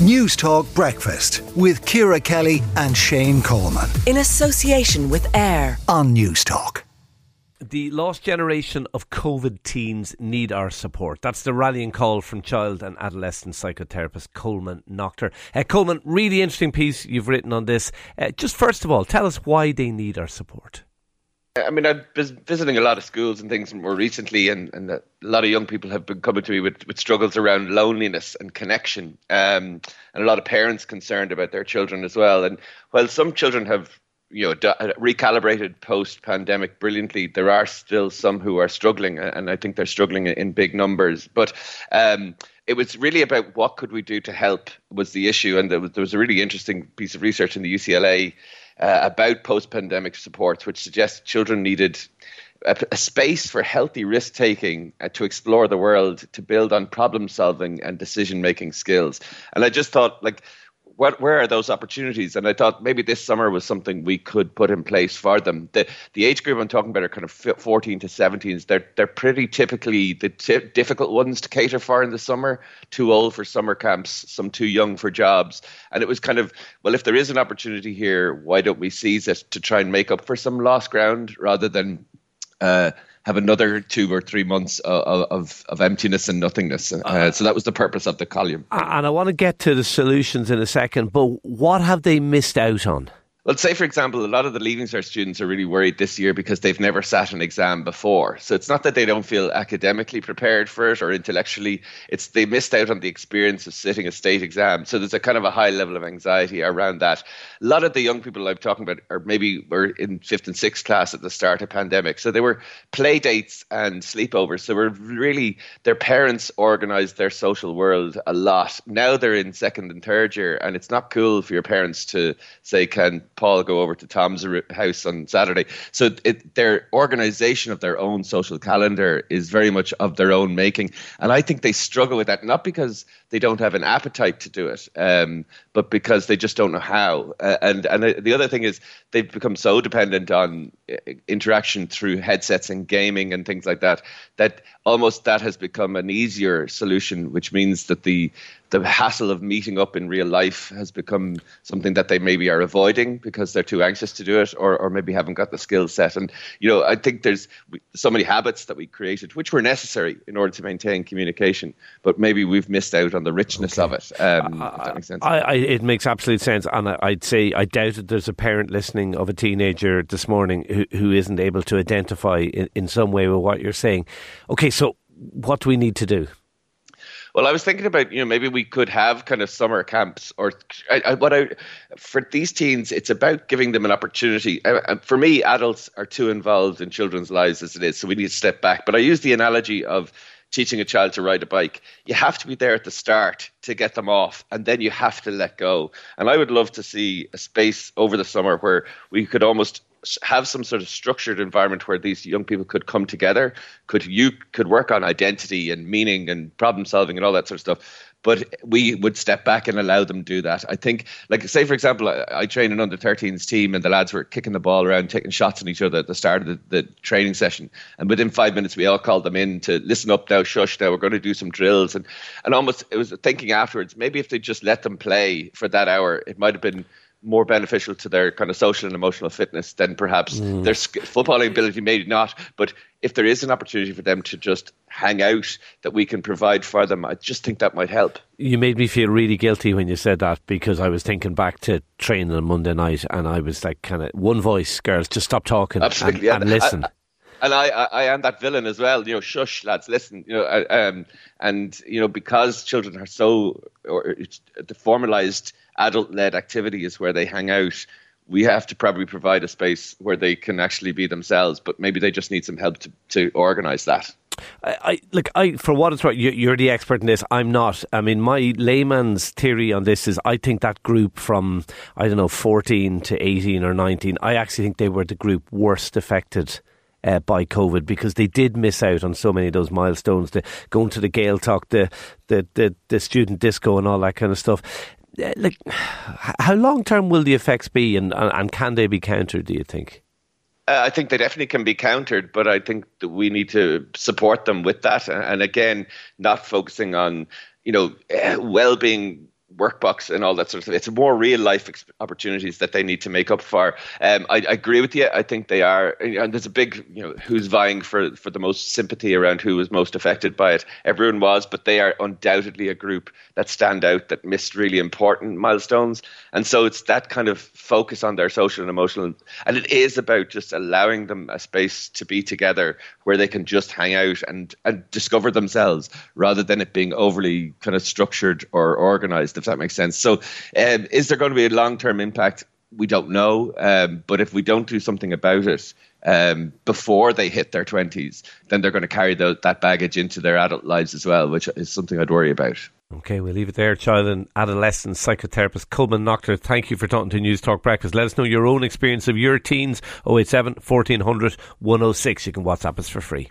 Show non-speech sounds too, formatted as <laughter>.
Newstalk Breakfast with Ciara Kelly and Shane Coleman. In association with AIR on Newstalk. The lost generation of COVID teens need our support. That's the rallying call from child and adolescent psychotherapist Colman Noctor. Uh, Coleman, really interesting piece you've written on this. Uh, just first of all, tell us why they need our support. I mean, I've been visiting a lot of schools and things more recently, and, and a lot of young people have been coming to me with, with struggles around loneliness and connection, um, and a lot of parents concerned about their children as well. And while some children have you know recalibrated post pandemic brilliantly there are still some who are struggling and i think they're struggling in big numbers but um, it was really about what could we do to help was the issue and there was, there was a really interesting piece of research in the ucla uh, about post pandemic supports, which suggests children needed a, a space for healthy risk taking uh, to explore the world, to build on problem solving and decision making skills. And I just thought, like, what, where are those opportunities? And I thought maybe this summer was something we could put in place for them. The the age group I'm talking about are kind of 14 to 17s. They're they're pretty typically the t- difficult ones to cater for in the summer. Too old for summer camps, some too young for jobs. And it was kind of well, if there is an opportunity here, why don't we seize it to try and make up for some lost ground rather than uh, have another two or three months of, of, of emptiness and nothingness. Uh, uh, so that was the purpose of the column. And I want to get to the solutions in a second, but what have they missed out on? Well, say for example, a lot of the Leaving Cert students are really worried this year because they've never sat an exam before. So it's not that they don't feel academically prepared for it or intellectually; it's they missed out on the experience of sitting a state exam. So there's a kind of a high level of anxiety around that. A lot of the young people I'm talking about are maybe were in fifth and sixth class at the start of pandemic, so they were play dates and sleepovers. So we're really their parents organised their social world a lot. Now they're in second and third year, and it's not cool for your parents to say, "Can Paul go over to Tom's house on Saturday. So it, their organization of their own social calendar is very much of their own making. And I think they struggle with that, not because they don't have an appetite to do it, um, but because they just don't know how. Uh, and and the other thing is they've become so dependent on uh, interaction through headsets and gaming and things like that that almost that has become an easier solution, which means that the the hassle of meeting up in real life has become something that they maybe are avoiding because they're too anxious to do it or, or maybe haven't got the skill set. And, you know, I think there's so many habits that we created, which were necessary in order to maintain communication, but maybe we've missed out on the richness okay. of it. Um, that makes sense. I, I, it makes absolute sense. And I, would say I doubt that there's a parent listening of a teenager this morning who, who isn't able to identify in, in some way with what you're saying. Okay, so what do we need to do? Well, I was thinking about you know maybe we could have kind of summer camps or I, I, what I for these teens it's about giving them an opportunity. Uh, for me, adults are too involved in children's lives as it is, so we need to step back. But I use the analogy of teaching a child to ride a bike. You have to be there at the start to get them off, and then you have to let go. And I would love to see a space over the summer where we could almost have some sort of structured environment where these young people could come together could you could work on identity and meaning and problem solving and all that sort of stuff. But we would step back and allow them to do that. I think like say for example i, I train an under 13s team and the lads were kicking the ball around taking shots on each other at the start of the, the training session. And within five minutes we all called them in to listen up now shush now we're going to do some drills. And and almost it was thinking afterwards maybe if they just let them play for that hour it might have been more beneficial to their kind of social and emotional fitness than perhaps mm. their footballing ability, maybe not. But if there is an opportunity for them to just hang out that we can provide for them, I just think that might help. You made me feel really guilty when you said that because I was thinking back to training on Monday night and I was like, kind of one voice, girls, just stop talking Absolutely, and, and listen. I, and I, I, I am that villain as well. You know, shush, lads, listen. You know, um, and you know because children are so or the formalized adult-led activity is where they hang out. We have to probably provide a space where they can actually be themselves, but maybe they just need some help to, to organise that. I, I look. I for what it's worth, you, are the expert in this. I'm not. I mean, my layman's theory on this is, I think that group from I don't know 14 to 18 or 19. I actually think they were the group worst affected uh, by COVID because they did miss out on so many of those milestones. The going to the Gaeltacht, the, the the the student disco, and all that kind of stuff. Uh, like, <sighs> how long term will the effects be, and and can they be countered? Do you think? Uh, I think they definitely can be countered, but I think that we need to support them with that. And again, not focusing on you know uh, well-being workbox and all that sort of thing. It's more real life ex- opportunities that they need to make up for. Um, I, I, agree with you. I think they are, and there's a big, you know, who's vying for for the most sympathy around who was most affected by it. Everyone was, but they are undoubtedly a group that stand out that missed really important milestones, and so it's that kind of focus on their social and emotional, and it is about just allowing them a space to be together where they can just hang out and and discover themselves rather than it being overly kind of structured or organized if that makes sense. So, um, is there going to be a long term impact? We don't know. Um, but if we don't do something about it um, before they hit their 20s, then they're going to carry the, that baggage into their adult lives as well, which is something I'd worry about. Okay, we'll leave it there. Child and adolescent psychotherapist Colman Noctor, thank you for talking to Newstalk Breakfast. Let us know your own experience of your teens. 087 1400 106. You can WhatsApp us for free.